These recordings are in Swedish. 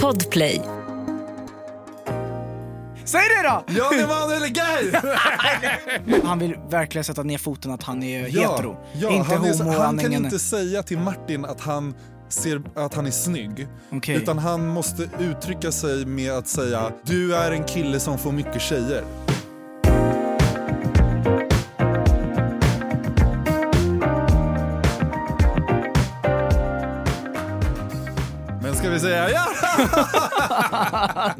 Podplay. Säg det då! Jan Emanuel är gay! Han vill verkligen sätta ner foten att han är Ja, hetero. ja, inte han, är, han kan inte säga till Martin att han ser att han är snygg. Okej. Utan han måste uttrycka sig med att säga du är en kille som får mycket tjejer. Vi säga ja?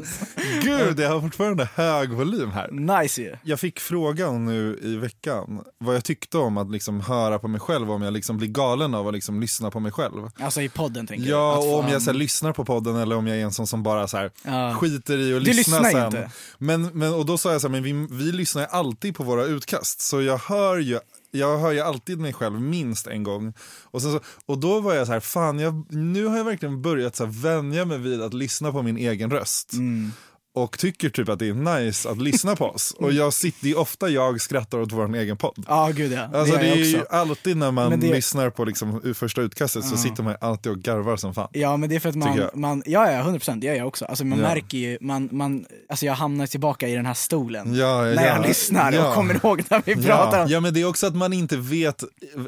Gud, jag har fortfarande hög volym här. Nice ju. Jag fick frågan nu i veckan vad jag tyckte om att liksom höra på mig själv, om jag liksom blir galen av att liksom lyssna på mig själv. Alltså i podden tänker Ja, jag. Att och om fan- jag så här, lyssnar på podden eller om jag är en sån som bara så här, Ja. skiter i att lyssna lyssnar sen. inte. Men, men, och då sa jag så här, men vi, vi lyssnar alltid på våra utkast, så jag hör ju jag hör ju alltid mig själv minst en gång. Och, sen så, och då var jag så här, fan jag, nu har jag verkligen börjat så här, vänja mig vid att lyssna på min egen röst. Mm. Och tycker typ att det är nice att lyssna på oss. Och jag sitter, det är ofta jag skrattar åt vår egen podd. Ja, gud ja. Alltså det det är ju alltid när man det- lyssnar på liksom, första utkastet så sitter man alltid och garvar som fan. Ja men det är för att man, man ja ja 100% det gör jag också. Alltså man Ja. märker ju, man, man, alltså jag hamnar tillbaka i den här stolen. Ja, när jag ja, lyssnar och kommer ihåg när vi pratar Ja, om ja men det är också att man inte vet,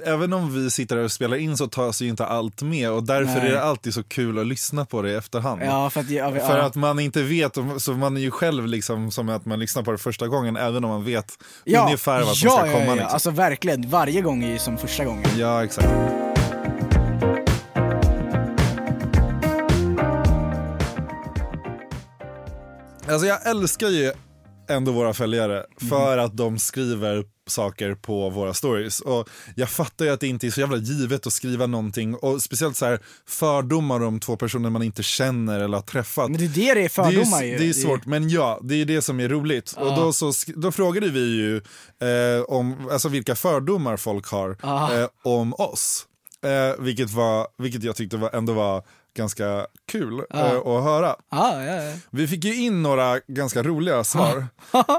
även om vi sitter här och spelar in så tas ju inte allt med och därför Nej. är det alltid så kul att lyssna på det i efterhand. Ja för att, För att man inte vet, så man är ju själv liksom som att man lyssnar på det första gången även om man vet ja, ungefär vad som ja, ska ja, komma. Ja, liksom. alltså verkligen, varje gång är ju som första gången. Ja, exakt. Alltså jag älskar ju ändå våra följare för att de skriver saker på våra stories. Och jag fattar ju att det inte är så jävla givet att skriva någonting och speciellt så här fördomar om två personer man inte känner eller har träffat. Men det är det det är fördomar det är, ju. Det är svårt, men ja, det är det som är roligt. Och då, så, då frågade vi ju eh, om alltså vilka fördomar folk har Ja. eh, om oss. Eh, vilket, var, vilket jag tyckte var, ändå var ganska kul eh, att höra. Ja, ja, ja. Vi fick ju in några ganska roliga svar,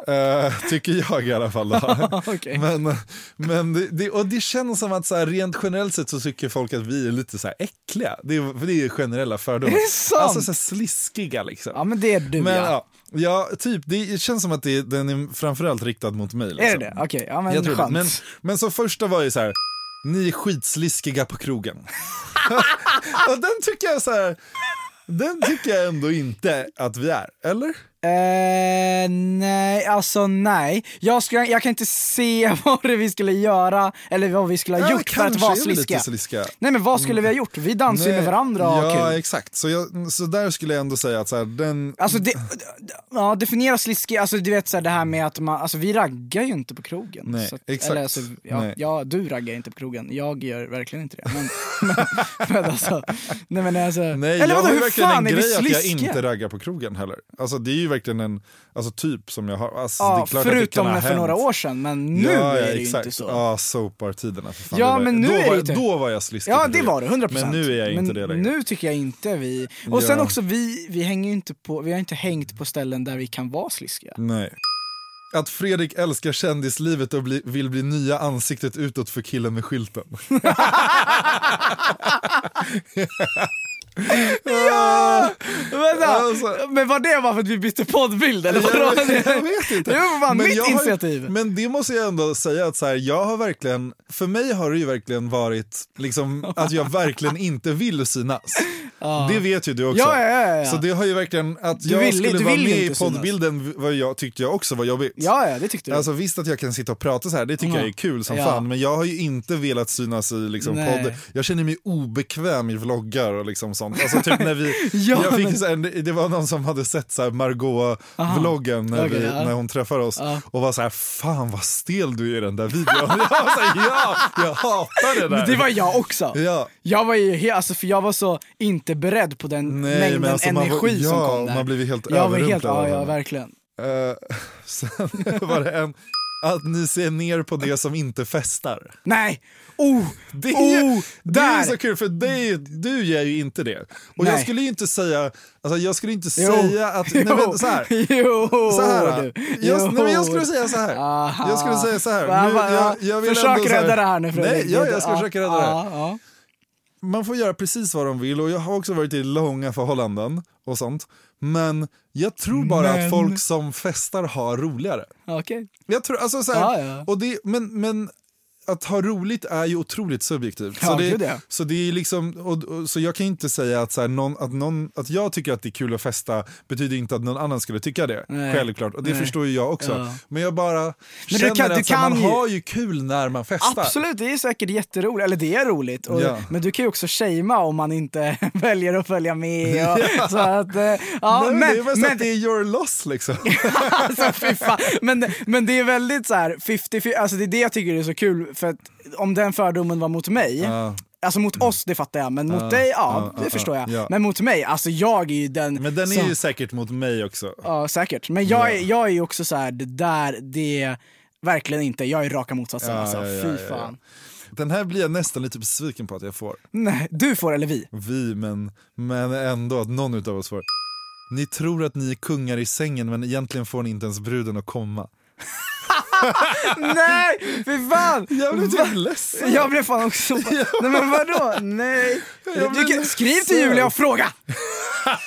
eh, tycker jag i alla fall. Okej. Men, men det, och det känns som att så här, rent generellt sett så tycker folk att vi är lite så här äckliga. Det är, för det är generella fördomar. Är? Alltså så här sliskiga liksom. ja men det är du Men ja. ja, ja, typ, det känns som att det, den är framförallt riktad mot mig. Liksom. Är det det? Okej, ja men. Men, men så första var ju så här, ni är skitsliskiga på krogen. och den tycker jag så här, den tycker jag ändå inte att vi är, eller? Eh, nej, alltså nej. Jag, ska, jag kan inte se vad vi skulle göra, eller vad vi skulle ha Ja, gjort för att vara sliskiga. sliskiga. Nej men vad skulle vi ha gjort? Vi dansar ju med varandra och har Ja, kul. exakt. Så, jag, så där skulle jag ändå säga att så här, den... Alltså det, ja, definiera sliskig, alltså du vet så här, det här med att man, alltså vi raggar ju inte på krogen. Nej, att, exakt. Eller, alltså, ja, Nej. ja, du raggar inte på krogen, jag gör verkligen inte det. Men, men, men alltså, nej men alltså, Nej, eller jag vadå, har hur verkligen fan en är vi grej att jag sliskiga? inte raggar på krogen heller. Alltså det är ju verkligen en alltså, typ som jag har. Alltså, det Ja, förutom ha för hänt. några år sedan, men nu ja, är det ju inte så. Ja, sopartiderna. Ja, men nu då, är var, inte- då var jag sliskig Ja det var det, 100%. Men nu är jag Men inte det längre. nu tycker jag inte vi... Och sen också, vi, vi hänger inte på, vi har inte hängt på ställen där vi kan vara sliskiga. Nej. Att Fredrik älskar kändislivet och bli, vill bli nya ansiktet utåt för killen med skylten. Ja! Vänta, Alltså- men var det bara för att vi bytte poddbild eller jag, jag vet inte. Det var bara mitt jag har, initiativ. Men det måste jag ändå säga att så här, jag har verkligen, för mig har det ju verkligen varit liksom att jag verkligen inte vill synas. Det vet ju du också. Ja, ja, ja. Så det har ju verkligen, att Du jag vill- skulle vara med i poddbilden vad jag, tyckte jag också var jobbigt. Ja, ja, det tyckte du. Alltså visst att jag kan sitta och prata så här, det tycker Ja. jag är kul som fan, men jag har ju inte velat synas i liksom podd. Jag känner mig obekväm i vloggar och liksom sånt. Alltså typ när vi, Ja, jag fick men- här, det var någon som hade sett så här Margot-vloggen när, Okej, vi, ja. när hon träffade oss Ja. och var så här, fan vad stel du är i den där videon. Jag var så här, ja, jag hatar det där. Men det var jag också. Ja. Jag var ju alltså, för jag var så inte beredd på den Nej, mängden alltså, man var- energi som kom där. man blev helt jag var helt, överrumplad ja, ja, verkligen. Eh, sen var det en, att ni ser ner på det som inte festar. Nej! Oh! Det är, oh! det är så kul för dig, du gör ju inte det. Och Nej. jag skulle ju inte säga, alltså jag skulle inte Jo. säga att, nej men så här. Jo, Så här, jag, Jo. nej, men jag skulle säga så här. Aha. Jag skulle säga så här. Nu, jag, jag vill Försök ändå så här- rädda det här nu Fredrik. Nej, ja, jag ska försöka rädda det här. Man får göra precis vad de vill och jag har också varit i långa förhållanden och sånt. Men jag tror bara Men- att folk som festar har roligare. Okej. Jag tror, alltså så här, Ja, ja. Och det, men, men att ha roligt är ju otroligt subjektivt. Ja, så, det, ja. så det är liksom, och, och, så jag kan inte säga att, så här, någon, att, någon, att jag tycker att det är kul att festa betyder inte att någon annan skulle tycka det. Nej. Självklart, och det Nej. förstår ju jag också. Ja. Men jag bara du känner kan- du att så här, kan man ju- har ju kul när man festar. Absolut, det är säkert jätteroligt, eller det är roligt. Och, Ja. Men du kan ju också shamea om man inte väljer att följa med. Och, så att, eh, ja, Nej, men, men, det är mest men, att det är your loss liksom. alltså, men, men det är väldigt så här 50 alltså det är det jag tycker är så kul, för att om den fördomen var mot mig, Ja. Alltså mot oss, det fattar jag, men mot dig, ja, ja, det ja, förstår jag. ja. Men mot mig, alltså jag är ju den Men den är som, ju säkert mot mig också. Ja, säkert. Men jag, Ja. är, jag är ju också så här, det där, det verkligen inte, jag är raka motsatsen Ja, alltså. ja, Fy ja, ja. fan. Den här blir jag nästan lite besviken på att jag får. Nej, du får eller vi? Vi, men, men ändå att någon utav oss får. Ni tror att ni är kungar i sängen men egentligen får ni inte ens bruden att komma. Nej, fy fan! Jag blev typ ledsen. Jag blev fan också... Nej men vadå? Nej. Du kan, skriv till. Julia och fråga!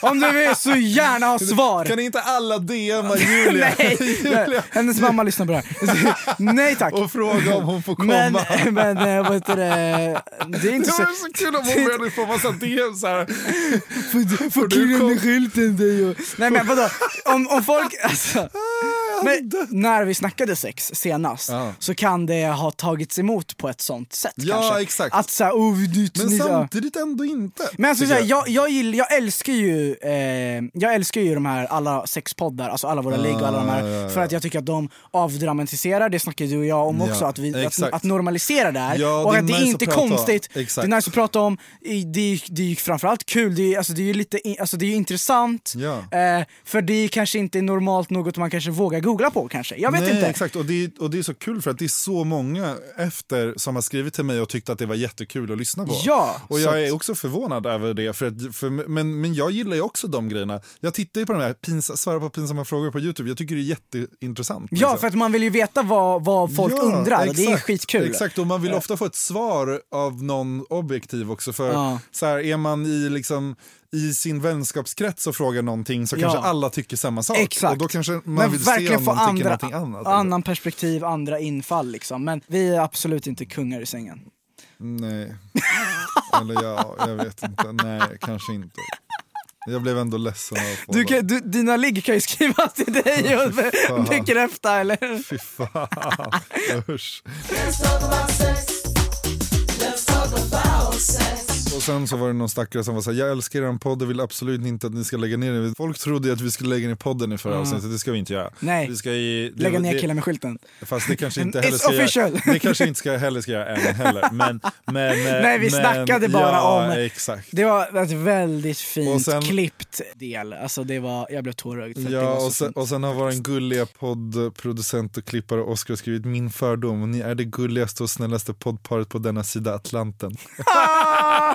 Om du vill så gärna ha svar. Kan inte alla DMa Julia? Nej, Julia hennes mamma lyssnar på det här. Nej tack. och fråga om hon får komma? Men, men eh, vad heter det, det är inte det så... var så kul om hon började få massa DM så här. Får, får du killen med skylten dig och... Nej men vadå, om, om folk... Alltså, men, när vi snackade sex senast Ja. så kan det ha tagits emot på ett sånt sätt Ja, kanske. exakt. Att såhär, oh, du, Men ni, samtidigt ändå inte. Men alltså, tycker såhär, jag, jag, gillar, jag älskar ju eh, Jag älskar ju de här alla sexpoddar, alltså alla våra ligg och alla de här ja. För att jag tycker att de avdramatiserar, det snackar du och jag om också, att, vi, att, att normalisera det här. Och det är att det är inte om. konstigt, Exakt. det är nice att prata om, det är, det är ju framförallt kul, det är, alltså, det är ju lite, alltså, det är intressant. Eh, för det är kanske inte normalt något man kanske vågar googla på kanske, jag vet Nej, inte. exakt. Och det, är, och det är så kul för att det är så många efter som har skrivit till mig och tyckt att det var jättekul att lyssna på. Ja, och jag är också förvånad över det. För att, för, men, men jag gillar ju också de grejerna. Jag tittar ju på de här pins, svara på pinsamma frågor på Youtube. Jag tycker det är jätteintressant. Ja, liksom. för att man vill ju veta vad, vad folk Ja, undrar och det är exakt, skitkul. Exakt, och man vill ofta få ett svar av någon objektiv också. För Ja. så här, är man i, liksom, i sin vänskapskrets och frågar någonting så Ja. kanske alla tycker samma sak. Exakt. Och då kanske man men vill se verkligen om få någon tycker andra, någonting annat. annan perspektiv, andra infall liksom. Men vi är absolut inte kungar i sängen. Nej. Eller ja, jag vet inte. Nej, kanske inte. Jag blev ändå ledsen av att Du kan, du, dina ligg kan ju skriva till dig och bekräfta eller? Fy fan. Usch. Och sen så var det någon stackare som var så här, jag älskar er podd och vill absolut inte att ni ska lägga ner den. Folk trodde ju att vi skulle lägga ner podden i förra avsnittet, det ska vi inte göra. Nej. Vi ska i, det- Lägga ner det- killen med skylten. Fast det kanske inte heller ska official. göra, det kanske inte ska heller ska göra än heller. Men, men, Nej, vi men, snackade bara ja, om- exakt. Det var ett väldigt fint sen- klippt del. Alltså det var, jag blev tårögd Ja, och sen, och sen har vår gulliga poddproducent och klippare Oskar skrivit min fördom och ni är det gulligaste och snällaste poddparet på denna sida Atlanten.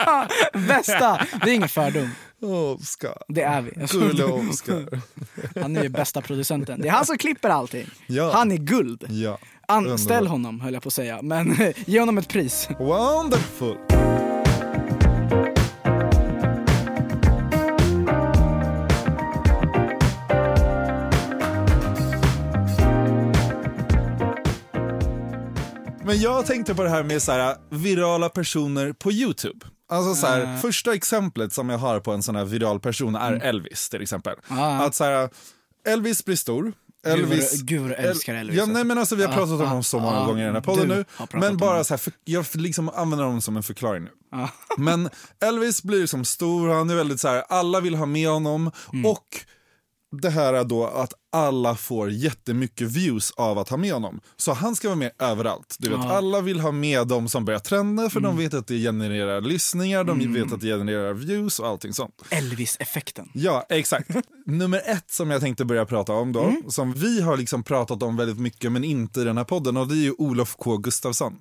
Bästa! Det är ingen fördom. Oskar. Det är vi. Gulliga Oskar. Han är ju bästa producenten. Det är han som klipper allting. Ja. Han är guld. Ja. Anställ honom höll jag på att säga, men ge honom ett pris. Wonderful! Men jag tänkte på det här med så här, virala personer på Youtube. Alltså så här, Första exemplet som jag har på en sån här viral person är Elvis till exempel. Ah. Att så här, Elvis blir stor. Gud Elvis, gud du älskar Elvis, Ja, alltså. nej, men alltså, vi har Ah, pratat om ah, honom så många ah, gånger i den här podden nu. Men bara så här, för, jag liksom använder honom som en förklaring nu. Ja. Men Elvis blir liksom stor, han är väldigt så här, alla vill ha med honom Mm. och det här är då att alla får jättemycket views av att ha med honom. Så han ska vara med överallt. Du vet, Ja. Alla vill ha med de som börjar trenda för Mm. de vet att det genererar lyssningar, de vet att det genererar views och allting sånt. Elvis-effekten. Ja, exakt. Nummer ett som jag tänkte börja prata om då, Mm. som vi har liksom pratat om väldigt mycket men inte i den här podden och det är ju Olof K Gustafsson.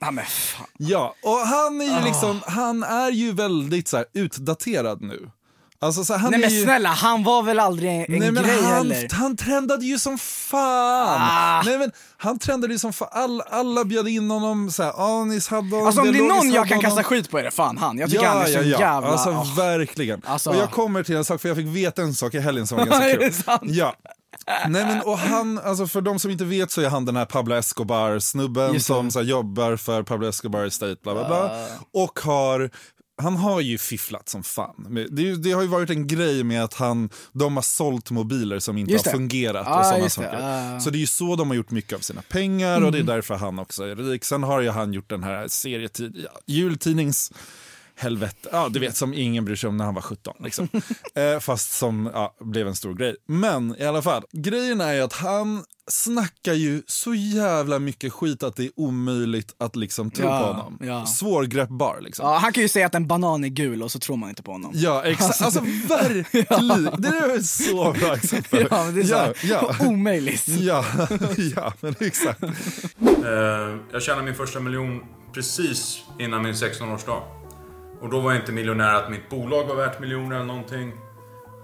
Ja men fan. Ja, och han är ju Ah. liksom, han är ju väldigt så här utdaterad nu. Alltså, så han Nej men ju... snälla, han var väl aldrig en, Nej, men grej han, heller? han trendade ju som fan! Ah. Nej, men han trendade ju som fan. All, alla bjöd in honom, såhär, Anis hade honom, Alltså om det är någon jag kan kasta honom. skit på är det fan han. Jag tycker han är så jävla... Alltså åh. verkligen. Alltså- Och jag kommer till en sak, för jag fick veta en sak i helgen som var ganska kul. Ja. Nej men och han, alltså för de som inte vet så är han den här Pablo Escobar-snubben som så här, jobbar för Pablo Escobar Estate, bla bla bla. Och har han har ju fifflat som fan. Det, det har ju varit en grej med att han, de har sålt mobiler som inte har fungerat Ah, och det. saker. Ah. Mm. Så det är ju så de har gjort mycket av sina pengar och det är därför han också är rik. Sen har ju han gjort den här serietid, jultidnings helvete, ja du vet som ingen bryr sig om när han var 17 liksom. eh, fast som ja, blev en stor grej. Men i alla fall, grejen är ju att han snackar ju så jävla mycket skit att det är omöjligt att liksom tro Ja, på honom. ja. Svårgreppbar liksom. Ja, han kan ju säga att en banan är gul och så tror man inte på honom. Ja, exakt. Alltså verkligen. Det är ett så bra exempel. Ja, men det är så ja, ja. omöjligt. Ja, ja, men exakt. Eh, jag tjänade min första miljon precis innan min 16-årsdag. Och då var jag inte miljonär att mitt bolag var värt miljoner eller någonting.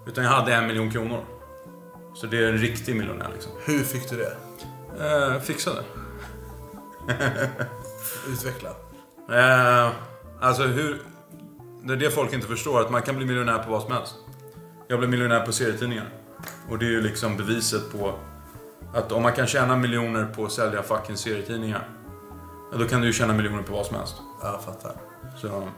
Utan jag hade en miljon kronor. Så det är en riktig miljonär liksom. Hur fick du det? Eh, fixade. Utveckla. Eh, alltså hur... Det är det folk inte förstår, att man kan bli miljonär på vad som helst. Jag blev miljonär på serietidningar. Och det är ju liksom beviset på att om man kan tjäna miljoner på att sälja fucking serietidningar. Då kan du ju tjäna miljoner på vad som helst. Ja, jag fattar. Så...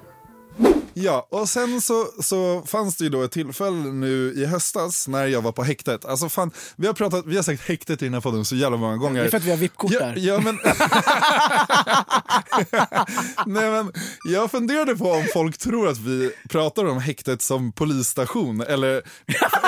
you. Ja, och sen så, så fanns det ju då ett tillfälle nu i höstas när jag var på häktet. Alltså fan, vi har, pratat, vi har sagt häktet i den här podden så jävla många gånger. Det är för att vi har VIP-kort Ja, där. ja, men... Nej, men jag funderade på om folk tror att vi pratar om häktet som polisstation eller,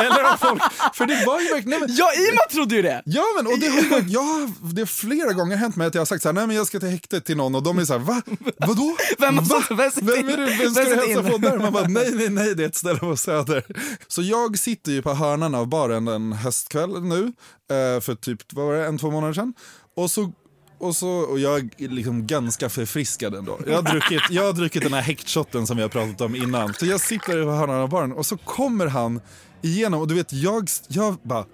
eller om folk... För det var ju verkligen... Nej, men, Ja, Ima trodde ju det! Ja men och det har, har- det har flera gånger hänt mig att jag har sagt så här, nej men jag ska till häktet till någon och de är så här, va? Vadå? Vem Va? satt- vem sitter vem är det, vem ska du Vem hälsa in? på där? Man bara, nej nej nej det är ett ställe på Söder. Så jag sitter ju på hörnan av baren en höstkväll nu, eh, för typ, vad var det, en två månader sedan. Och så och, så, och jag är liksom ganska förfriskad ändå. Jag har druckit, jag har druckit den här häktshotten som vi har pratat om innan. Så jag sitter på hörnan av baren och så kommer han igenom och du vet jag, jag bara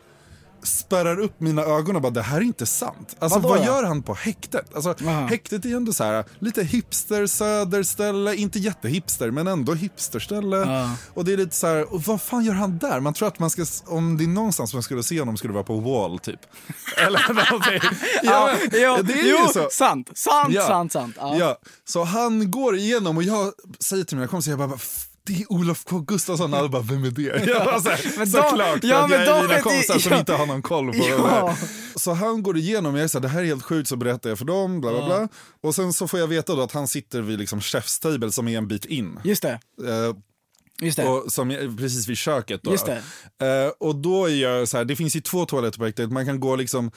spärrar upp mina ögon och bara det här är inte sant. Alltså Vadå vad då? gör han på häktet? Alltså Aha. häktet är ju ändå så här lite hipster söderställe, inte jättehipster men ändå hipsterställe. Ja. Och det är lite så här, vad fan gör han där? Man tror att man ska, om det är någonstans man skulle se honom skulle det vara på Wall typ. Eller någonting. Ja, men jo, det är jo, ju så. sant, sant, Ja. sant, sant. Ja. Ja, så han går igenom och jag säger till mina kompisar, jag bara, "F- det är Olof K Gustafsson. Alla bara, vem är det? Jag bara, så här, Såklart, ja, jag är mina kompisar som inte har någon koll på Ja. det här. Så han går igenom, jag är så här, det här är helt sjukt, så berättar jag för dem, bla bla bla. Och sen så får jag veta då att han sitter vid liksom chef's table som är en bit in. Just det, Eh, just det. och, som är precis vid köket. Då. Just Eh, och då är jag så här, det finns ju två toaletter på häktet, man kan gå liksom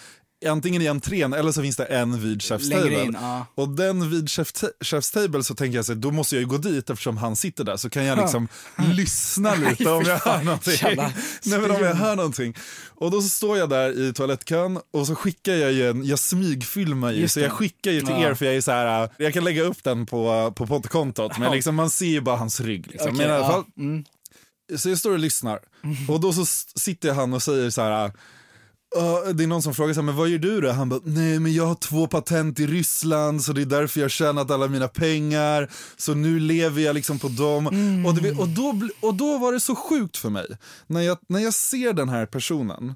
antingen i entrén eller så finns det en vid chef's table. in, ja. Och den vid chef chef's table så tänker jag så då måste jag ju gå dit eftersom han sitter där så kan jag liksom lyssna lite om jag hör någonting. Nej men om jag hör någonting. Och då så står jag där i toalettkön och så skickar jag ju en, jag smygfilmar ju Just så jag skickar ju till Ja. er för jag är så här, äh, jag kan lägga upp den på, på poddkontot men liksom, man ser ju bara hans rygg. Liksom. Okej, men i alla fall, Mm. så jag står och lyssnar och då så sitter han och säger så här. "Ja, det är någon som frågar så här, men vad gör du då? Han bara, nej men jag har två patent i Ryssland så det är därför jag tjänat alla mina pengar. Så nu lever jag liksom på dem. Och, det, och, då, och då var det så sjukt för mig. När jag, när jag ser den här personen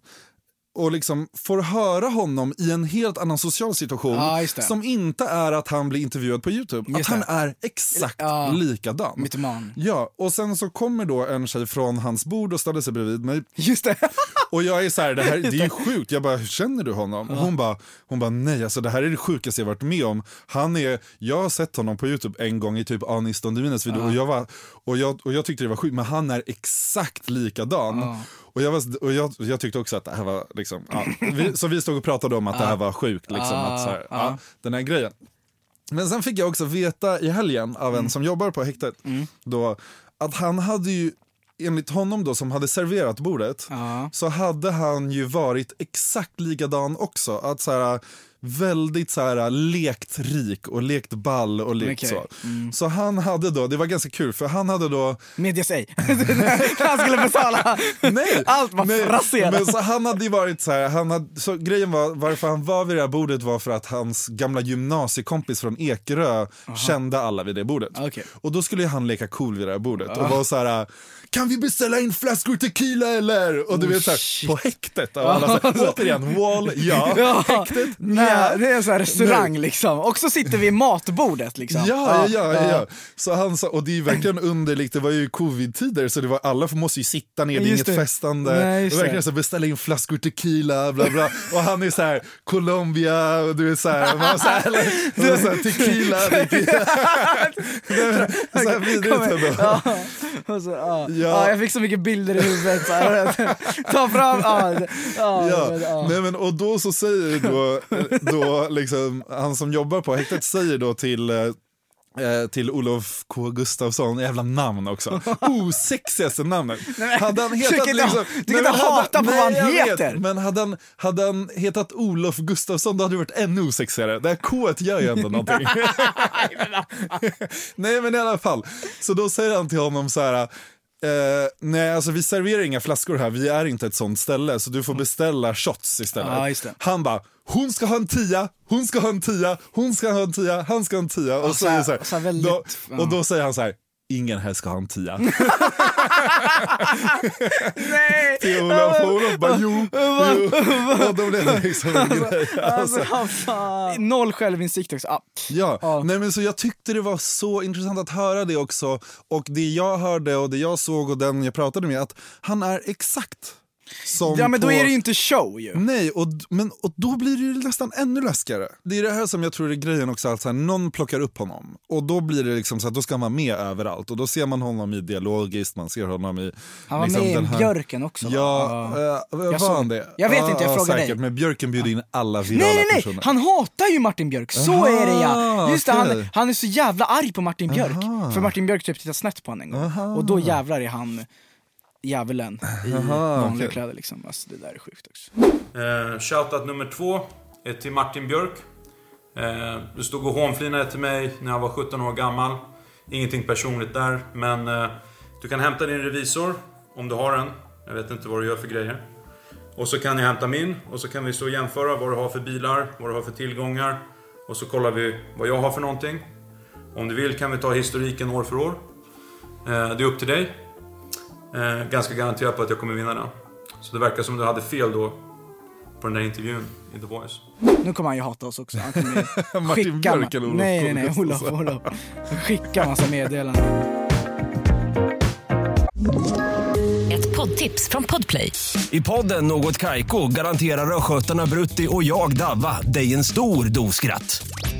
och liksom får höra honom i en helt annan social situation det. som inte är att han blir intervjuad på Youtube. Just att han det. är exakt Ja. likadan. Mytoman. Ja, och sen så kommer då en tjej från hans bord och ställer sig bredvid mig. Just det. Och jag är så här, det här det är ju sjukt. Jag bara, hur känner du honom? Och hon bara, hon bara, nej alltså det här är det sjukaste jag varit med om. Han är, jag har sett honom på Youtube en gång i typ Anis Don Divines video och, jag var, och, jag, och jag tyckte det var sjukt, men han är exakt likadan. Och, jag, var, och jag, jag tyckte också att det här var liksom, ja, vi, så vi stod och pratade om att det här var sjukt, liksom, att så här, ja, den här grejen. Men sen fick jag också veta i helgen av en som jobbar på häktet då, att han hade ju enligt honom då som hade serverat bordet Ja. så hade han ju varit exakt likadan också. Att så här, väldigt så här, lekt rik och lekt ball och lekt Okej. så. Så han hade då, det var ganska kul för han hade då Media sig. Han skulle betala. Nej, Allt var nej, raserat. Men så han hade ju varit så här, han hade, så grejen var varför han var vid det här bordet var för att hans gamla gymnasiekompis från Ekerö kände alla vid det bordet. Okej. Och då skulle han leka cool vid det här bordet och var så här kan vi beställa in flaskor tequila eller? Och du Oh, vet så här, på häktet. Och alla, så här, återigen, wall, ja. Ja, Häktet, nej, det är en sån här restaurang liksom. Och så sitter vi i matbordet liksom. Ja, ja, ja, ja. Så han sa, och det är ju verkligen under, liksom, det var ju covid-tider så det var, alla måste ju sitta ner, det är Just inget det. festande. Nej, och verkligen så beställa in flaskor tequila, bla bla. Och han är så här, Colombia, och du är så här, man så här, eller, och så här tequila, tequila. Nej, så här vidrigt ändå. Ja, ja. Ja. Ja. jag fick så mycket bilder i huvudet. Så här. Ta fram, ja, ja, Ja. Nej, men, och då så säger då, då liksom, han som jobbar på häktet säger då till eh, eh, till Olof K Gustafsson, jävla namn också. Osexigaste namnet. Hade han hetat inte- liksom... du kan inte hata på vad han heter. men hade han, hade han hetat Olof Gustafsson då hade det varit ännu osexigare. Det här K gör ju ändå någonting. nej men i alla fall, så då säger han till honom så här. Eh, nej, alltså vi serverar inga flaskor här, vi är inte ett sånt ställe så du får beställa shots istället. Det. Han bara, hon ska ha en tia, hon ska ha en tia, hon ska ha en tia, han ska ha en tia. Och, så så är här- det så här, så här väldigt- då, och då säger han så här, ingen här ska ha en tia. Nej! Till Olof, Olof bara jo, jo. Och då blev det liksom en grej. Alltså, Alltså. Noll självinsikt också. Ah. Ja, Ja. Nej, men så jag tyckte det var så intressant att höra det också. Och det jag hörde och det jag såg och den jag pratade med, att han är exakt som Ja men då på... är det ju inte show ju. Nej, och, men, och då blir det ju nästan ännu läskigare. Det är det här som jag tror är grejen också, att så här, någon plockar upp honom och då blir det liksom så att då ska han vara med överallt och då ser man honom i dialogiskt, man ser honom i... Han var liksom med den i här- Björken också. va? Ja, äh, var såg- han det? Jag vet inte, jag frågar säkert, dig. Men Björken bjöd in alla virala Nej nej nej, personer. han hatar ju Martin Björk, så Aha, är det ja! Just det, han, han är så jävla arg på Martin Björk. Aha. För Martin Björk typ tittar snett på honom en gång. Aha. Och då jävlar är han djävulen i Aha, vanliga okej. kläder liksom. Alltså det där är sjukt också. Eh, shoutout nummer två är till Martin Björk. Eh, du stod och hånflinade till mig när jag var 17 år gammal. Ingenting personligt där, men eh, du kan hämta din revisor om du har en. Jag vet inte vad du gör för grejer. Och så kan jag hämta min och så kan vi stå och jämföra vad du har för bilar, vad du har för tillgångar. Och så kollar vi vad jag har för någonting. Om du vill kan vi ta historiken år för år. Eh, det är upp till dig. Eh, ganska garanterat på att jag kommer vinna den. Så det verkar som du hade fel då på den där intervjun i The Voice. Nu kommer han ju hata oss också. Han kommer Martin skicka... Björk eller Olof nej nej nej? Olof, Olof. Skicka massa meddelanden. Ett poddtips från Podplay. I podden Något Kaiko garanterar östgötarna Brutti och jag, Davva, dig en stor dos skratt.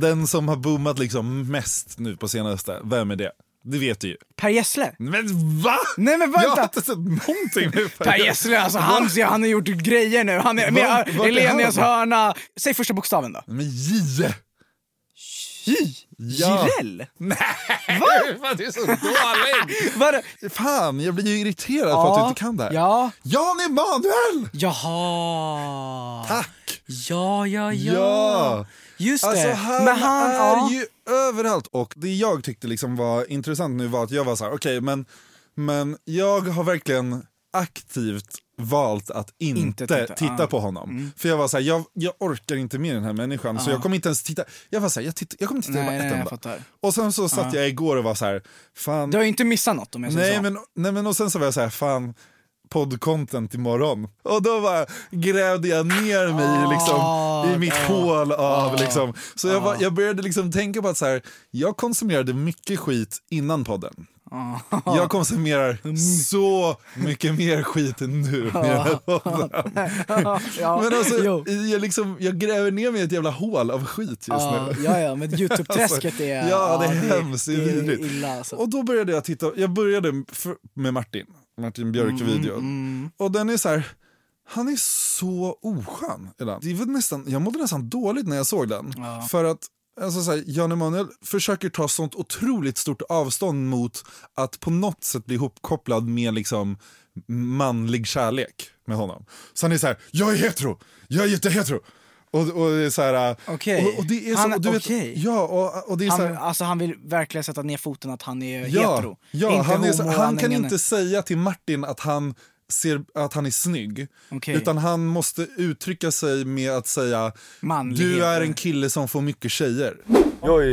Den som har boomat liksom mest nu på senaste, vem är det? Det vet du ju. Per Gessle? Men va? Nej men Jag har vänta! inte sett någonting med Per Gessle, alltså han, han har gjort grejer nu. Han är med Elenias hörna. Säg första bokstaven då. Men J! J. Ja. Jireel? Nej! Va? Du är så dålig! Var Fan, jag blir ju irriterad på att du inte kan det här. Ja. Jan Emanuel! Jaha. Tack! Ja, ja, ja. Ja. Just det. Alltså han, men han, är ja. ju överallt. Och det jag tyckte liksom var intressant nu var att jag var så här: okej men, men jag har verkligen aktivt valt att inte, Inte titta, titta, ah. på honom. För jag var så här, jag, jag orkar inte med den här människan så jag kommer inte ens titta. Jag var så här, jag, titta, jag kommer inte titta Nej, på ett nej, enda. Och sen så satt jag igår och var så här, fan. Du har ju inte missat något om jag säger Nej så. men, nej men och sen så var jag så här, fan poddcontent imorgon. Och då var, grävde jag ner mig liksom, i mitt hål av liksom. Så jag, var, jag började liksom tänka på att så här, jag konsumerade mycket skit innan podden. Jag konsumerar så mycket mer skit nu. med den här podden. Men alltså, jag, liksom, jag gräver ner mig i ett jävla hål av skit just Ja, nu. ja, ja, men Youtube-träsket är... Alltså, ja, det är hemskt, det är vidrigt. illa alltså. Och då började jag titta, jag började med Martin, Martin Björk-videon. Mm, Och den är så här, han är så oskön ibland. Det var nästan, jag mådde nästan dåligt när jag såg den. För att Alltså så här, Jan Emanuel försöker ta sånt otroligt stort avstånd mot att på något sätt bli ihopkopplad med liksom manlig kärlek med honom. Så han är så här, jag är hetero, jag är jättehetero. Och, och det är så här, Okej. och, och det är så, Han- och du vet, okej. ja, och, och det är så Han, här, alltså han vill verkligen sätta ner foten att han är Ja, hetero. ja Inte han, är, så- homo, han kan inte säga till Martin att han ser att han är snygg. Okej. Utan han måste uttrycka sig med att säga Manlighet. du är en kille som får mycket tjejer. Jag är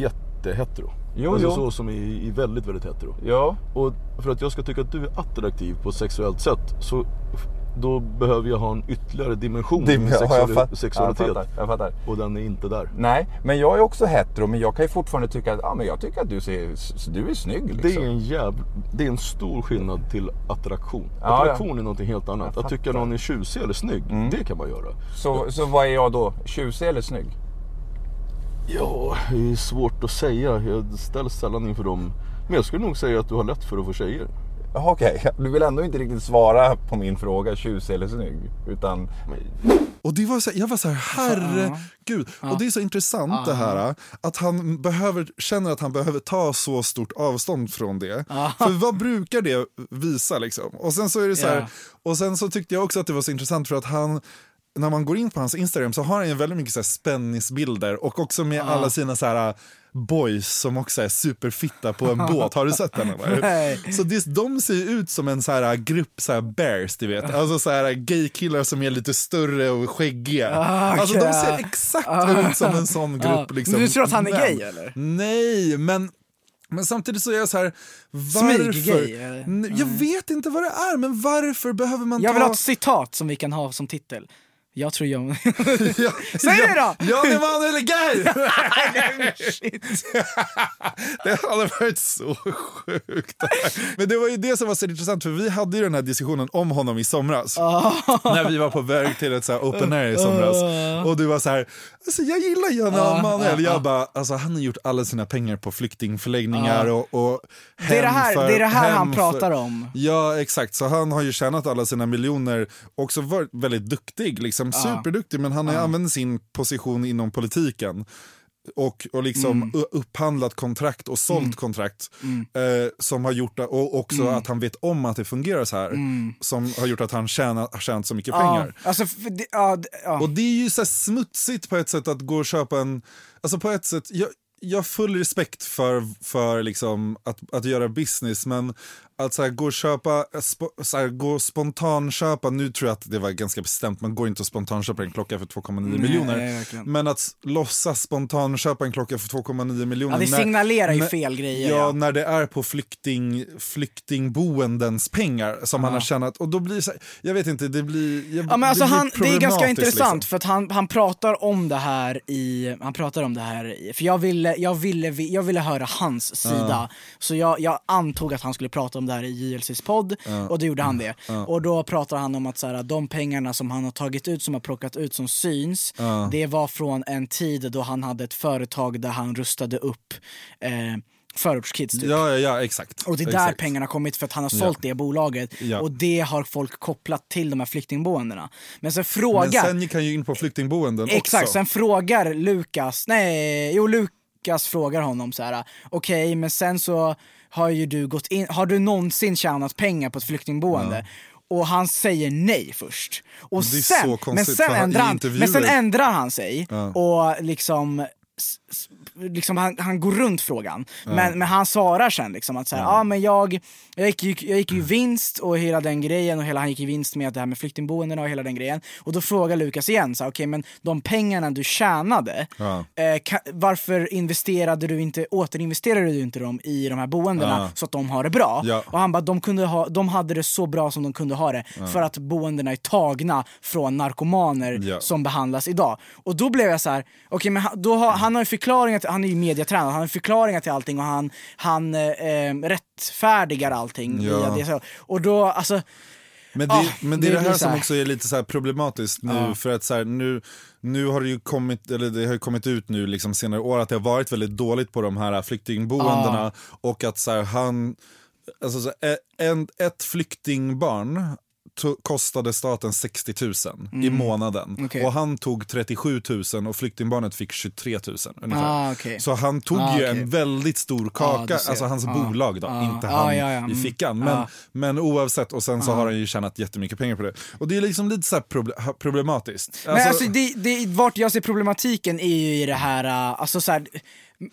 jättehetero. Jo, alltså jo. så som i väldigt, väldigt hetero. Ja, Och för att jag ska tycka att du är attraktiv på ett sexuellt sätt så då behöver jag ha en ytterligare dimension har jag sexuali- fatt- sexualitet. Jag fattar, jag fattar. Och den är inte där. Nej, men jag är också hetero men jag kan ju fortfarande tycka att, ja men jag tycker att du ser, du är snygg liksom. Det är en jävl... det är en stor skillnad till attraktion. Ja, Attraktion ja. är någonting helt annat. Att tycka någon är tjusig eller snygg, det kan man göra. Så, så vad är jag då? Tjusig eller snygg? Ja, det är svårt att säga. Jag ställs sällan inför dem. Men jag skulle nog säga att du har lätt för att få tjejer. Jaha, Okej, du vill ändå inte riktigt svara på min fråga tjusig eller snygg. Utan, Och det var så, jag var så här, herregud. Och det är så intressant det här att han behöver, känner att han behöver ta så stort avstånd från det. För vad brukar det visa liksom? Och sen så är det så här, Ja. och sen så tyckte jag också att det var så intressant för att han när man går in på hans Instagram så har han ju väldigt mycket så här spänningsbilder och också med alla sina så här boys som också är superfitta på en båt. Har du sett den? Eller? Så det, de ser ut som en så här grupp så här bears, du vet. Alltså så här gaykillar som är lite större och skäggiga. Ah, Alltså de ser exakt ut som en sån grupp. Ah. Liksom. Men du tror att han är gay, eller? Nej, men men samtidigt så är jag så här, varför? N- Jag vet inte vad det är, men varför behöver man Jag vill ta... ha ett citat som vi kan ha som titel. Jag tror jag... Ja, Säg det då! Jan Emanuel! Shit. Det hade varit så sjukt. Men det var ju det som var så intressant för vi hade ju den här diskussionen om honom i somras. När vi var på väg till ett så open air i somras. Och du var så här, alltså jag gillar Jan Emanuel. Jag bara, alltså han har gjort alla sina pengar på flyktingförläggningar och, och Det är det hem här- för- det är det här hem han för- pratar om. Ja exakt, så han har ju tjänat alla sina miljoner också varit väldigt duktig, liksom superduktig men han har använt sin position inom politiken och, och liksom Mm. upphandlat kontrakt och sålt kontrakt eh, som har gjort och också Mm. att han vet om att det fungerar så här som har gjort att han tjänat, har tjänat så mycket Ja, pengar. alltså, det, d- ja. Och det är ju så smutsigt på ett sätt att gå och köpa en, alltså på ett sätt, jag, jag har full respekt för, för liksom att, att göra business men att så här, gå och köpa, spo, så här, gå spontanköpa, nu tror jag att det var ganska bestämt, man går inte och spontanköpa en klocka för 2,9 Nej, miljoner. verkligen. Men att låtsas spontanköpa en klocka för 2,9 miljoner. Ja, det när- signalerar ju när- fel grejer, Ja, ja. när det är på flykting, flyktingboendens pengar som han har tjänat. Och då blir så här, jag vet inte, det blir jag, Ja, men alltså det blir han, det är ganska intressant liksom. för att han, han pratar om det här i, han pratar om det här i, för jag ville, jag ville, jag ville höra hans sida. Så jag, jag antog att han skulle prata om det här i JLCs podd och då gjorde han det. Och då pratar han om att så här, de pengarna som han har tagit ut, som har plockat ut som syns, det var från en tid då han hade ett företag där han rustade upp eh, förortskids typ. Ja, ja, ja, exakt. Och det är där exakt. pengarna kommit för att han har sålt det bolaget Ja. och det har folk kopplat till de här flyktingboendena. Men sen frågar, Men sen gick han ju in på flyktingboenden exakt, också. sen frågar Lukas, nej, jo Lukas frågar honom så här. okej men sen så har ju du gått in, har du någonsin tjänat pengar på ett flyktingboende? Och han säger nej först. Och sen, men, sen ändrar han, men sen ändrar han sig och liksom Liksom han, han går runt frågan, men, men han svarar sen liksom att så här, ja. men jag, jag, gick ju, jag gick ju vinst och hela den grejen och hela, han gick i vinst med det här med flyktingboendena och hela den grejen. Och då frågar Lukas igen, så här, okej men de pengarna du tjänade, eh, ka, varför investerade du inte, återinvesterade du inte dem i de här boendena så att de har det bra? Ja. Och han bara, de, kunde ha, de hade det så bra som de kunde ha det för att boendena är tagna från narkomaner Ja. som behandlas idag. Och då blev jag så här, okej men han, då har, han har ju förklaringar, till, han är ju mediatränad, han har förklaringar till allting och han, han eh, eh, rättfärdigar allting Ja. via det. Och då, alltså, Men det, Ah, men det är det här så som här. också är lite så här problematiskt nu Ja. för att så här, nu, nu har det ju kommit, eller det har kommit ut nu liksom senare år att det har varit väldigt dåligt på de här flyktingboendena och att så här, han, alltså så, här, en, ett flyktingbarn kostade staten 60 000 i månaden Mm. Okej. och han tog 37 000 och flyktingbarnet fick 23 000 ungefär. Ah, okej. Så han tog Ah, ju okej. en väldigt stor kaka, du ser. alltså hans Ah, bolag då, ah, inte ah, han ja, ja, i mm. fickan. Men, Ah. men oavsett, och sen så har han ju tjänat jättemycket pengar på det. Och det är liksom lite så problematiskt. Men alltså, det, det, vart jag ser problematiken är ju i det här, alltså så här,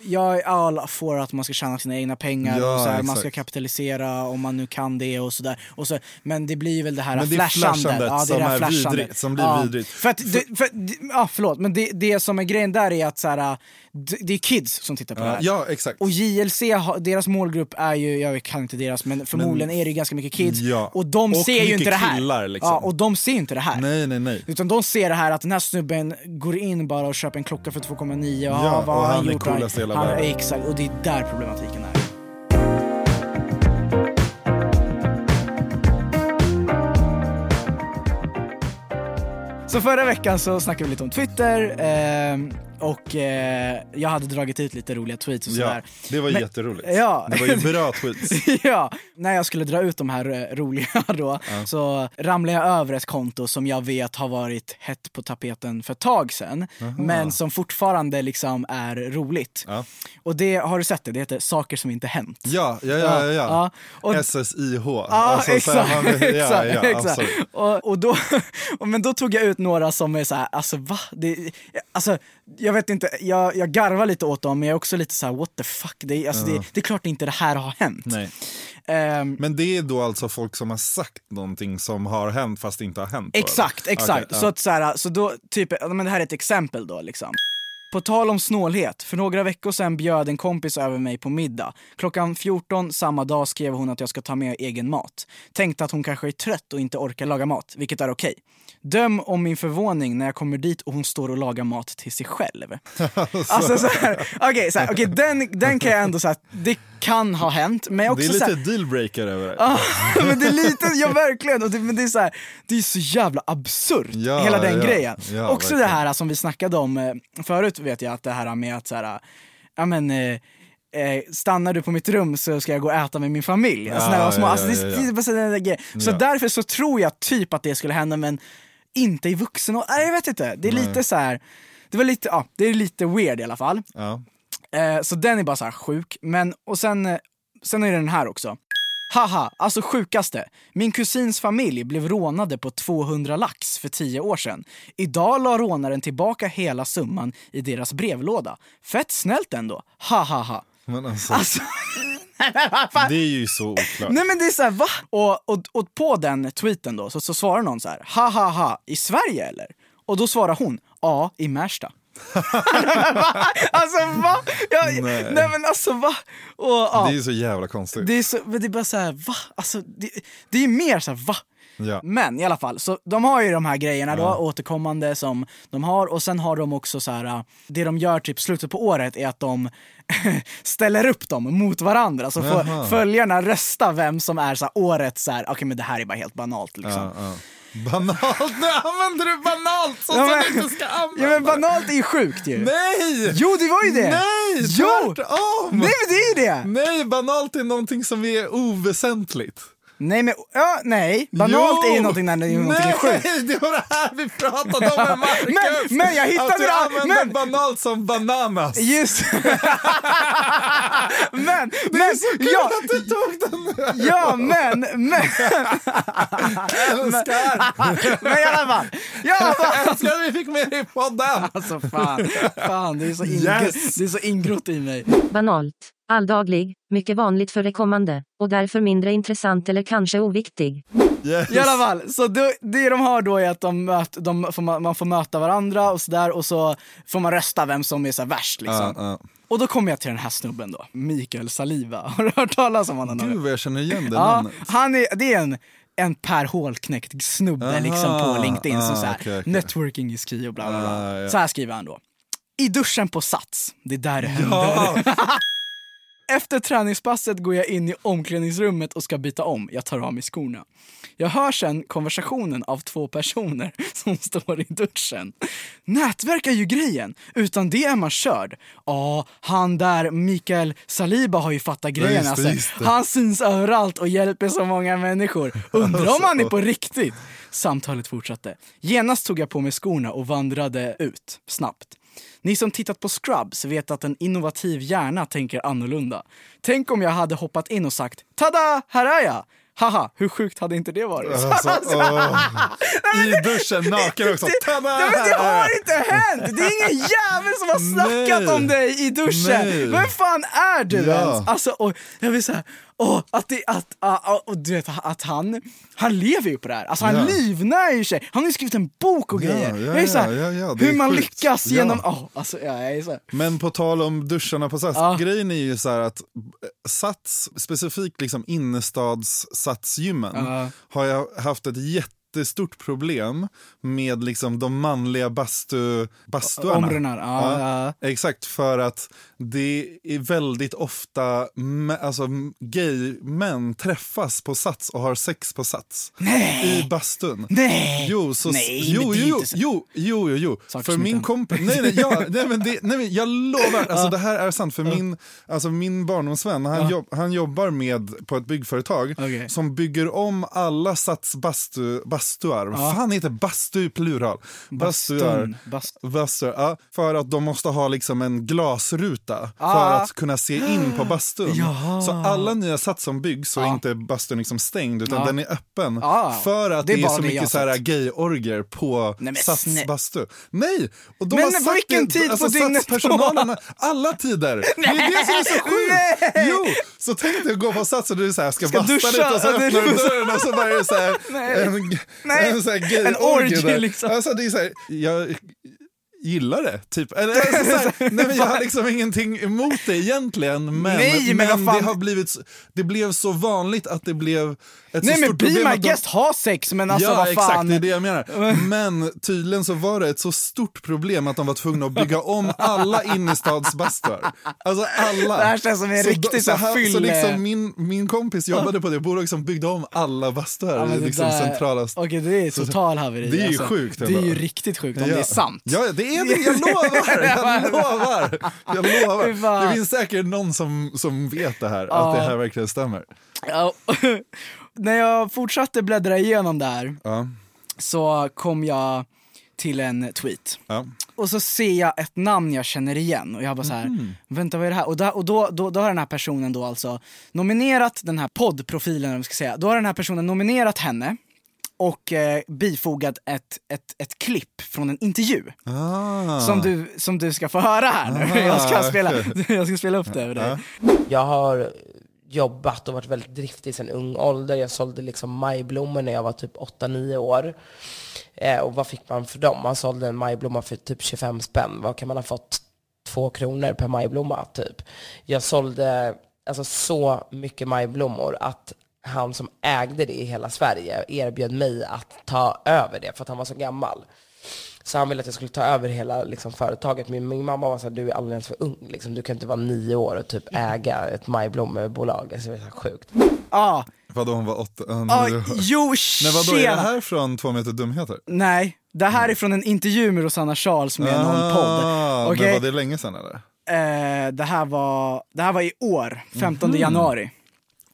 jag är all för att man ska tjäna sina egna pengar Ja, och så här, man ska kapitalisera om man nu kan det och sådär. Och så, men det blir väl det här Men det är flashandet. flashandet Ja, det som det här är flashandet. vidrigt, som blir ja. vidrigt. För att, det, för, ja, förlåt, men det, det som är grejen där är att så här, det, det är kids som tittar på det Ja, här. ja, exakt. Och JLC, deras målgrupp är ju, jag kan inte deras, men förmodligen är det ganska mycket kids. Ja. Och de Och ser ju inte det här. killar, liksom. Ja, och de ser inte det här. Nej, nej, nej. Utan de ser det här att den här snubben går in bara och köper en klocka för 2,9 och Ja, vad och han är gjort? Hela han, världen. Exakt, och det är där problematiken är. Så förra veckan så snackade vi lite om Twitter ehm, och eh, jag hade dragit ut lite roliga tweets och Ja, sådär. det var Men- jätteroligt. Ja. Det var ju bra tweets. ja, när jag skulle dra ut de här eh, roliga då så ramlade jag över ett konto som jag vet har varit hett på tapeten för ett tag sedan men som fortfarande liksom är roligt. Ja. Och det, har du sett det? Det heter Saker som inte hänt. Ja, ja, ja, ja. Ja, och- SSIH. Ja, Alltså, exakt. man- ja, exakt, ja, exakt. Och, och då, men då tog jag ut några som är så här, alltså va? Det, alltså, jag vet inte, jag, jag garvar lite åt dem men jag är också lite så här: what the fuck? Det, är- alltså, det, det är klart inte det här har hänt. Ehm, Men det är då alltså folk som har sagt någonting som har hänt fast det inte har hänt? då, Exakt, eller? exakt. Okej, Så, att, så, här, så då, typ, men det här är ett exempel då liksom. På tal om snålhet, för några veckor sedan bjöd en kompis över mig på middag. Klockan 14 samma dag skrev hon att jag ska ta med egen mat. Tänkte att hon kanske är trött och inte orkar laga mat, vilket är okej. Döm om min förvåning när jag kommer dit och hon står och lagar mat till sig själv. alltså så här, okej, så här, okej, den, den kan jag ändå säga att det kan ha hänt, men jag Det också är lite här, dealbreaker över det. Ja, men det är lite, ja verkligen. Och det, men det är så här, det är så jävla absurt, Ja, hela den ja, grejen. ja, Också det verkligen. här som vi snackade om eh, förut vet jag, att det här med att så här, ja men eh, Eh, stannar du på mitt rum så ska jag gå och äta med min familj. Alltså, när jag var små. Alltså, det, det bara så, därför så tror jag typ att det skulle hända men inte i vuxen nej, jag vet inte. Det är lite så här. det var lite, ja, det är lite weird i alla fall. Ja. Eh, så den är bara så här sjuk. Men, och sen, eh, sen är det den här också. Haha, alltså sjukaste. Min kusins familj blev rånade på 200 lax för 10 år sedan. Idag la rånaren tillbaka hela summan i deras brevlåda. Fett snällt ändå. Ha ha ha. Men alltså, Alltså, det är ju så oklart. nej men det är så här, va? Och, och, och på den tweeten då så, så svarar någon så här, ha ha ha, i Sverige eller? Och då svarar hon, ja, i Märsta. Alltså va? Jag, nej. Nej. men alltså va? Och, ja. Det är så jävla konstigt. Det är, så, men det är bara så här, va? Alltså, det, det är mer så här, va? Ja. Men i alla fall, så de har ju de här grejerna då, återkommande som de har och sen har de också så här, äh, det de gör typ slutet på året är att de ställer upp dem mot varandra. Så får Jaha. följarna rösta vem som är så här, årets så här, okej men det här är bara helt banalt liksom. Ja. Banalt, nu använder du banalt så Ja, som men- du inte ska använda. Ja men banalt är ju sjukt ju. Nej! Jo det var ju det! Nej, Jo! tvärtom! Nej men det är ju det! Nej, banalt är någonting som är oväsentligt. Nej men, ja, nej. Banalt Jo! är ju någonting när det är någonting sjukt. Nej, det var det här vi pratade om med Marcus. Men- men jag hittade Att du det här- använder men- banalt som bananas. Just Men, Det men, är så kul ja, att du tog den. ja men, men, Älskar. men i alla fall. Älskar att vi fick med dig i podden. Alltså fan, fan det är så, ingr- Yes. det är så ingrott i mig. Banalt. Alldaglig, mycket vanligt förekommande, och därför mindre intressant eller kanske oviktig. Yes. I alla fall, så det, det de har då är att de möt, de får, man får möta varandra och sådär och så får man rösta vem som är så värst liksom. Ja, ja. Och då kommer jag till den här snubben då, Mikael Saliva. Har du hört talas om honom? Gud vad jag känner igen det Ja, namnet. han är, det är en, en Per Hålknekt snubbe Aha, liksom på LinkedIn som ah, såhär, okej, okej. networking is key och bla bla bla. Ah, ja. Så här skriver han då. I duschen på Sats. Det är där det händer. Ja. Efter träningspasset går jag in i omklädningsrummet och ska byta om. Jag tar av mig skorna. Jag hör sen konversationen av två personer som står i duschen. Nätverk är ju grejen. Utan det är man körd. Ja, han där, Mikael Saliba har ju fattat grejen just alltså. just. Han syns överallt och hjälper så många människor. Undrar om han är på riktigt? Samtalet fortsatte. Genast tog jag på mig skorna och vandrade ut, snabbt. Ni som tittat på Scrubs vet att en innovativ hjärna tänker annorlunda. Tänk om jag hade hoppat in och sagt “Tada, här är jag!” Haha, hur sjukt hade inte det varit? Alltså, åh. I duschen naken också. Nej, men det har inte hänt! Det är ingen jävel som har snackat Nej. om dig i duschen! Nej. Vem fan är du Ja. ens? Alltså, och jag vill säga, åh, att det, att, ah, ah, och du vet, att han, han lever ju på det här. Alltså han Ja. livnär ju sig. Han har ju skrivit en bok och Ja, grejer. ja, jag är så här, ja, ja, ja, hur är man sjukt. lyckas Ja. genom, åh, alltså, ja, jag är så här. Men på tal om duscharna på Sats, Ja. grejen är ju så här att eh, Sats, specifikt liksom innerstads-satsgymmen, Ja. har jag haft ett jättestort problem med liksom de manliga bastu, bastuarna. Ja, ja. Exakt, för att det är väldigt ofta alltså, gay-män träffas på Sats och har sex på Sats. Nej. I bastun. Nej. Jo, så, Nej, jo, jo, jo, jo, jo, jo. Saker För min kompis, nej, nej, ja, nej, men det, nej men jag lovar, alltså det här är sant. För min, alltså min barndomsvän, han, jobb, han jobbar med på ett byggföretag Okej. som bygger om alla Sats bastu, bastuar. Vad fan heter bastu i plural? Bastuar. Bast- Bastuar, ja, för att de måste ha liksom en glasruta Ah. för att kunna se in på bastun. Jaha. Så alla nya Sats som byggs så är inte bastun liksom stängd utan Ja. den är öppen. Ah. För att Det det är så det mycket så här gay-orger på Nej, Sats snä- bastu. Nej! Och de Men har på vilken tid alltså, på dygnet Satspersonalen, alla tider. Det är det som är så sjukt. Nej. Jo, så tänk dig att gå på Sats och du är så här, ska, Ska basta duscha, lite och så ja, öppnar du dörren och så bara är det så här, Nej. en, Nej. en En orgie liksom. Alltså, det är så här, jag gillar det, typ. Eller, alltså, så här, nej, men jag har liksom ingenting emot det egentligen, men, Nej, men fan- det har blivit, det blev så vanligt att det blev ett Nej så men stort be problem my att de- guest, ha sex men alltså ja, vad exakt, fan. det är det jag menar. Men tydligen så var det ett så stort problem att de var tvungna att bygga om alla innerstadsbastuar. Alltså alla. Det här känns som en Så riktig så här han- Så fylle- liksom min, min kompis jobbade på det bolaget som byggde om alla bastuar Ja, men i liksom där- centrala... Okej det är total haveri. Det är ju alltså. sjukt Det är ju riktigt sjukt om Ja. det är sant. Ja, det är det. Jag lovar! Jag lovar! Jag lovar. Det finns säkert någon som, som vet det här, att det här verkligen stämmer. Ja, när jag fortsatte bläddra igenom det här Ja. så kom jag till en tweet. Ja. Och så ser jag ett namn jag känner igen och jag bara så här, Mhm. vänta vad är det här? Och, då, och då, då, då har den här personen då alltså nominerat den här poddprofilen, man ska säga, då har den här personen nominerat henne och eh, bifogat ett, ett, ett klipp från en intervju Ah. som, du, som du ska få höra här nu. Ah, jag, ska spela, okej. jag ska spela upp det över dig. Jag har jobbat och varit väldigt driftig sedan ung ålder. Jag sålde liksom majblommor när jag var typ 8-9 år. Eh, och vad fick man för dem? Man sålde en majblomma för typ 25 spänn. Vad kan man ha fått? Två kronor per majblomma typ. Jag sålde alltså så mycket majblommor att han som ägde det i hela Sverige erbjöd mig att ta över det för att han var så gammal. Så han ville att jag skulle ta över hela liksom, företaget. Min, min mamma var så här, du är alldeles för ung. Liksom. Du kan inte vara nio år och typ äga ett majblommebolag. Alltså, det är så sjukt. Ja, Vadå hon var åtta? Uh, ah, jo Men vadå, är det tjena! här från Två meter dumheter? Nej, det här är från en intervju med Rosanna Charles med någon podd. Ah, Okej? Men var det länge sedan eller? Eh, det, här var, det här var i år, 15 Mhm. januari.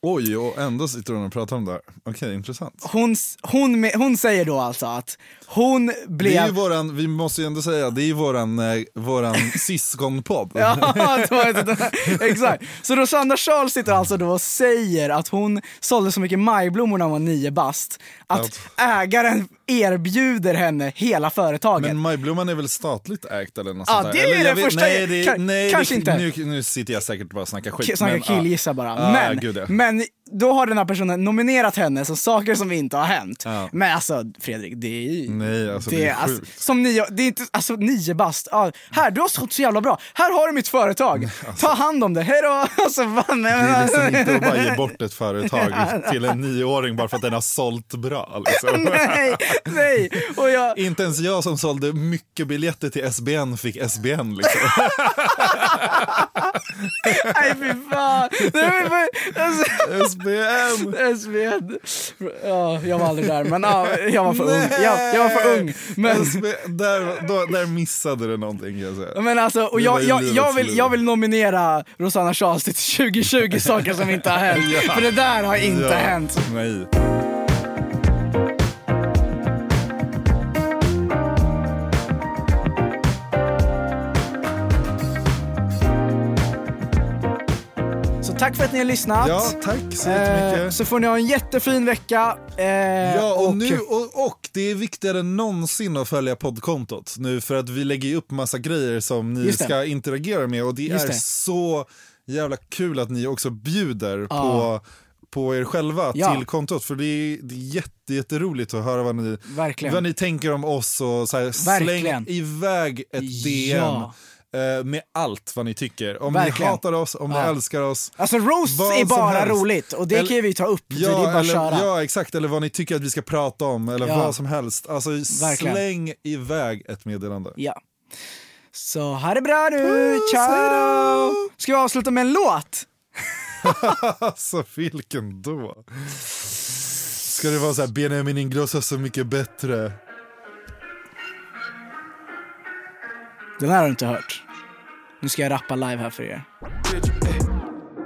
Oj, och ändå sitter hon och pratar om det här. Okej, intressant. Hon, hon, hon säger då alltså att hon Det är ju blev... våran, vi måste ju ändå säga, det är ju våran, eh, våran syskonpodd. Ja, det var det. exakt. Så Rosanna Charles sitter alltså då och säger att hon sålde så mycket majblommor när hon var nio bast, att ägaren erbjuder henne hela företaget. Men Majblomman är väl statligt ägt eller något Ja, sånt det där? är Eller det jag vet- första- nej, det, kan- nej, kanske det, inte. Nu, nu sitter jag säkert bara och snackar skit. Snacka men, ja. killgissa bara. Ah, men, gud, ja. Men då har den här personen nominerat henne som saker som inte har hänt. Ja. Men alltså Fredrik, det är ju... Nej, alltså det är alltså, som nio, det är inte, alltså nio bast. Ja, här, du har sålt så jävla bra. Här har du mitt företag. Ta hand om det. Hej då! Alltså, fan, Det är liksom inte att bara ge bort ett företag till en nioåring bara för att den har sålt bra. Liksom. nej, nej. Och jag, Inte ens jag som sålde mycket biljetter till SBN fick SBN. Liksom. nej fy fan. Nej, men, men, alltså! SVN. Ja, jag var aldrig där, men ja, jag var för ung. Jag, jag var för ung. Men, där, då, där missade du någonting kan jag säga. men alltså, och jag, jag, jag, vill, jag vill nominera Rosanna Charles till 2020 saker som inte har hänt. Ja. För det där har inte Ja, hänt. Nej. Tack för att ni har lyssnat. Ja, tack så Eh, jättemycket. så får ni ha en jättefin vecka. Eh, Ja, och, nu, och, och det är viktigare än någonsin att följa poddkontot nu för att vi lägger upp massa grejer som ni ska interagera med och det Just är det. så jävla kul att ni också bjuder Ja. på, på er själva Ja. till kontot för det är, det är jätte, jätteroligt att höra vad ni, Verkligen. vad ni tänker om oss och så här, släng iväg ett DM. Ja. Eh, Med allt vad ni tycker. Om Verkligen. ni hatar oss, om Ja. ni älskar oss. Alltså roast vad är bara roligt och det Eller- kan vi ta upp. så det är Ja, bara eller, köra. ja, exakt. Eller vad ni tycker att vi ska prata om. Eller Ja. vad som helst. Alltså, Verkligen. släng iväg ett meddelande. Ja. Så ha det bra nu, ciao! Ska vi avsluta med en låt? alltså vilken då? Ska det vara så här Benjamin Ingrosso så mycket bättre? Den här har du inte hört. Nu ska jag rappa live här för er.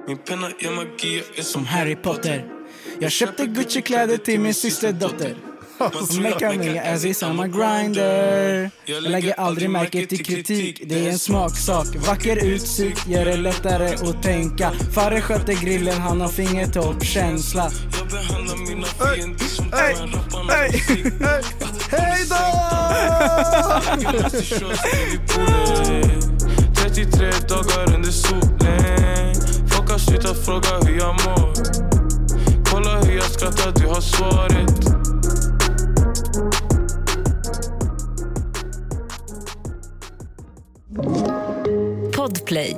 Min penna är magi, jag är Som Harry Potter. Jag köpte Gucci-kläder till min systerdotter. Och makar mig as is on my grinder. Jag lägger aldrig märke till kritik, det är en smaksak. Vacker utsikt gör det lättare att tänka. Farre sköter grillen, han har fingertoppkänsla. Hey, hey, musik. Hej då! Jag måste köra till vi borde 33 dagar under solen Folk har slutat fråga hur jag mår Kolla hur jag skrattar, du har svaret Podplay.